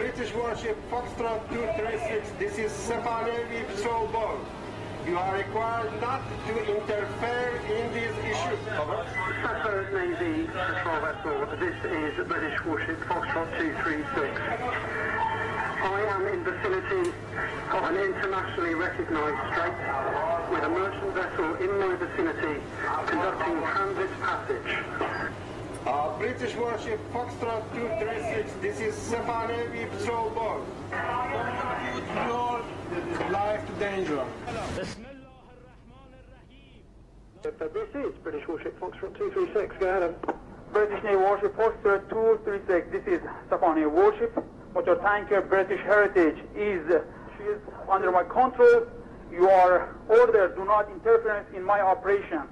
British warship Foxtrot 236, this is Sepah Navy You are required not to interfere in these issues. Over. Navy patrol vessel, this is British warship Foxtrot 236. I am in vicinity of an internationally recognised strait with a merchant vessel in my vicinity conducting transit passage. Uh, British warship Foxtrot 236, this is Sepah Navy Patrol Boat. Your life to danger. This is British warship Foxtrot 236, go ahead. British Navy warship Foxtrot 236. This is Sepah Navy warship. Motor tanker British Heritage is she is under my control. You are ordered. Do not interfere in my operation.